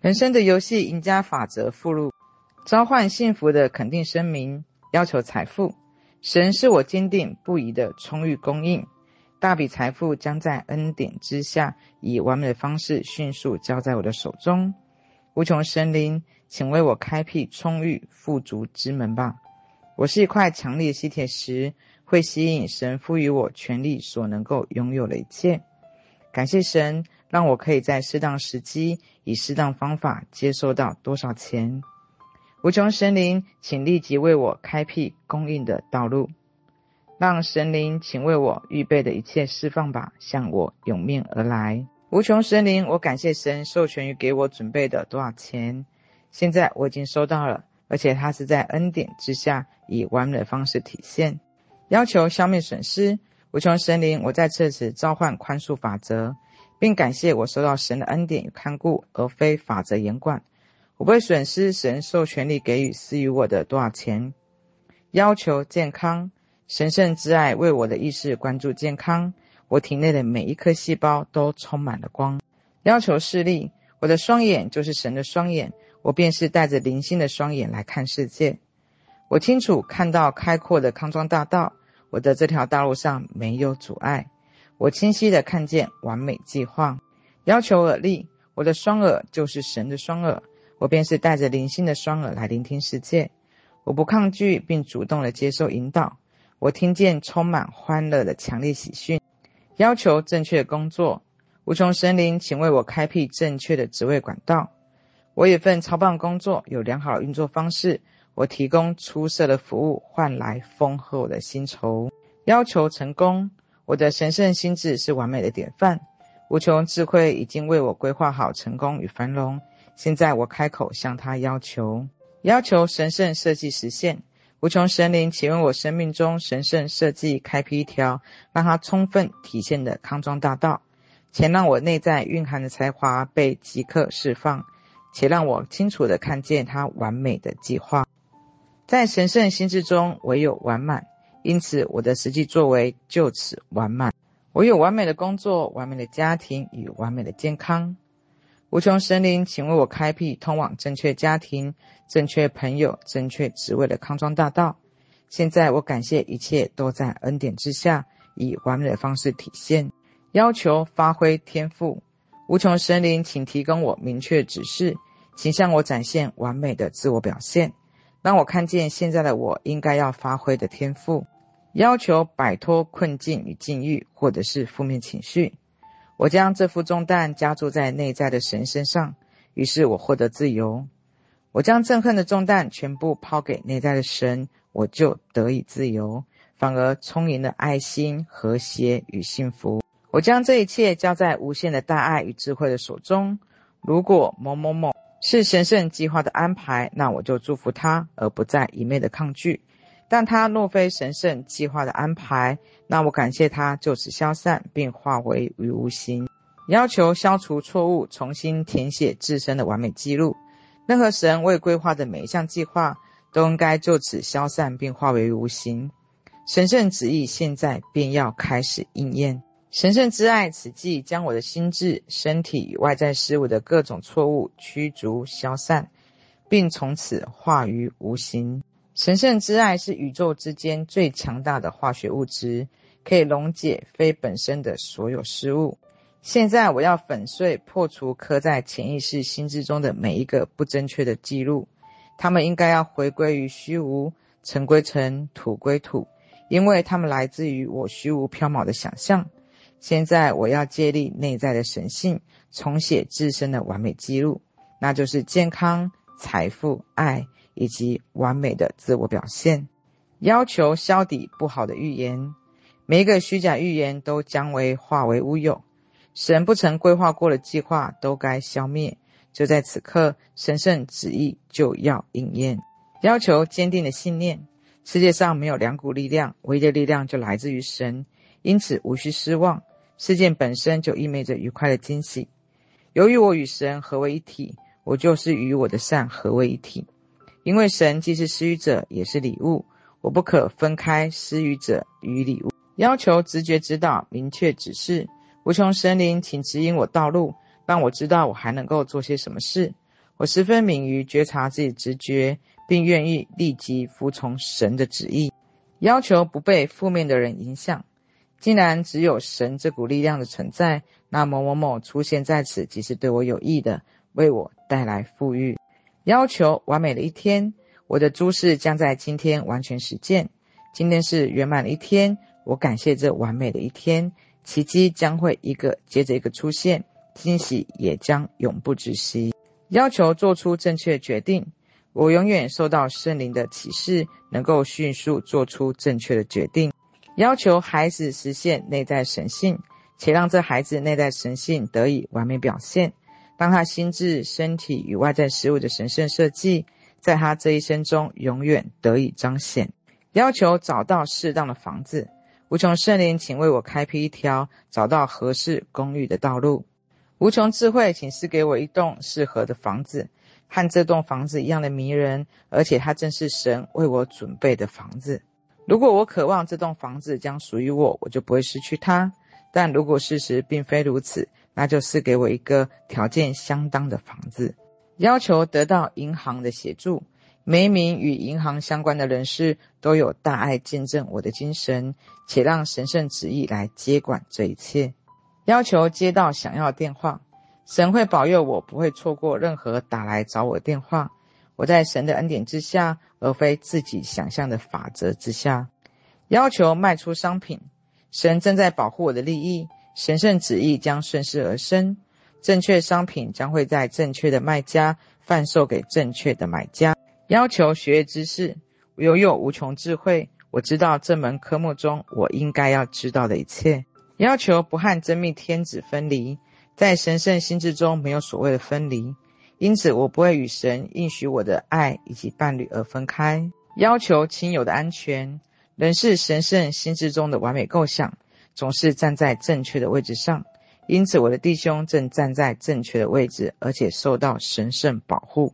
人生的游戏赢家法则附录：召唤幸福的肯定声明，要求财富。神是我坚定不移的充裕供应，大笔财富将在恩典之下，以完美的方式迅速交在我的手中。无穷神灵，请为我开辟充裕富足之门吧。我是一块强力的吸铁石，会吸引神赋予我权力所能够拥有的一切。感谢神，让我可以在适当时机，以适当方法接收到多少钱。无穷神灵，请立即为我开辟供应的道路，让神灵请为我预备的一切释放吧，向我涌面而来。无穷神灵，我感谢神授权于给我准备的多少钱，现在我已经收到了，而且它是在恩典之下以完美的方式体现。要求消灭损失，无穷神灵，我在这时召唤宽恕法则，并感谢我收到神的恩典与看顾，而非法则严管。我不会损失神授权力给予赐予我的多少钱。要求健康，神圣之爱为我的意识关注健康，我体内的每一颗细胞都充满了光。要求视力，我的双眼就是神的双眼，我便是带着灵性的双眼来看世界。我清楚看到开阔的康庄大道，我的这条道路上没有阻碍。我清晰地看见完美计划。要求耳力，我的双耳就是神的双耳。我便是带着灵性的双耳来聆听世界，我不抗拒并主动的接受引导。我听见充满欢乐的强烈喜讯，要求正确的工作。无穷神灵，请为我开辟正确的职位管道。我有份超棒工作，有良好的运作方式。我提供出色的服务，换来丰厚的薪酬。要求成功。我的神圣心智是完美的典范。无穷智慧已经为我规划好成功与繁荣。现在我开口向他要求，要求神圣设计实现。无穷神灵，请为我生命中神圣设计开辟一条，让它充分体现的康庄大道，且让我内在蕴含的才华被即刻释放，且让我清楚地看见它完美的计划。在神圣心智中，唯有完满，因此我的实际作为就此完满。我有完美的工作、完美的家庭与完美的健康。无穷神灵，请为我开辟通往正确家庭、正确朋友、正确职位的康庄大道。现在我感谢一切都在恩典之下，以完美的方式体现。要求发挥天赋，无穷神灵，请提供我明确指示，请向我展现完美的自我表现，让我看见现在的我应该要发挥的天赋。要求摆脱困境与境遇，或者是负面情绪。我将这副重担加注在内在的神身上，于是我获得自由。我将憎恨的重担全部抛给内在的神，我就得以自由，反而充盈了爱心、和谐与幸福。我将这一切交在无限的大爱与智慧的手中。如果某某某是神圣计划的安排，那我就祝福他，而不再一味的抗拒。但他若非神圣计划的安排，那我感谢他就此消散，并化为于无形。要求消除错误，重新填写自身的完美记录。任何神未规划的每一项计划，都应该就此消散，并化为无形。神圣旨意现在便要开始应验。神圣之爱此际将我的心智、身体与外在事物的各种错误驱逐消散，并从此化于无形。神圣之爱是宇宙之间最强大的化学物质，可以溶解非本身的所有事物。现在我要粉碎、破除刻在潜意识心智中的每一个不正确的记录，它们应该要回归于虚无，尘归尘，土归土，因为它们来自于我虚无缥缈的想象。现在我要建立内在的神性，重写自身的完美记录，那就是健康、财富、爱。以及完美的自我表现，要求消抵不好的预言，每一个虚假预言都将为化为乌有。神不曾规划过的计划都该消灭。就在此刻，神圣旨意就要应验。要求坚定的信念，世界上没有两股力量，唯一的力量就来自于神，因此无需失望。事件本身就意味着愉快的惊喜。由于我与神合为一体，我就是与我的善合为一体。因为神既是施予者，也是礼物，我不可分开施予者与礼物。要求直觉指导，明确指示。无穷神灵，请指引我道路，让我知道我还能够做些什么事。我十分敏于觉察自己直觉，并愿意立即服从神的旨意，要求不被负面的人影响。既然只有神这股力量的存在，那某某某出现在此，即是对我有益的，为我带来富裕。要求完美的一天，我的诸事将在今天完全实践。今天是圆满的一天，我感谢这完美的一天，奇迹将会一个接着一个出现，惊喜也将永不止息。要求做出正确决定，我永远受到圣灵的启示，能够迅速做出正确的决定。要求孩子实现内在神性，且让这孩子内在神性得以完美表现。当他心智、身体与外在事物的神圣设计，在他这一生中永远得以彰显。要求找到适当的房子，无穷圣灵，请为我开辟一条找到合适公寓的道路。无穷智慧，请赐给我一栋适合的房子，和这栋房子一样的迷人，而且它正是神为我准备的房子。如果我渴望这栋房子将属于我，我就不会失去它。但如果事实并非如此，那就赐给我一个条件相当的房子。要求得到银行的协助，每一名与银行相关的人士都有大爱见证我的精神，且让神圣旨意来接管这一切。要求接到想要电话，神会保佑我不会错过任何打来找我电话。我在神的恩典之下，而非自己想象的法则之下。要求卖出商品，神正在保护我的利益，神圣旨意将顺势而生，正确商品将会在正确的卖家贩售给正确的买家。要求学业知识，我拥有无穷智慧，我知道这门科目中我应该要知道的一切。要求不和真命天子分离，在神圣心智中没有所谓的分离，因此我不会与神应许我的爱以及伴侣而分开。要求亲友的安全，仍是神圣心智中的完美构想，总是站在正确的位置上，因此我的弟兄正站在正确的位置，而且受到神圣保护。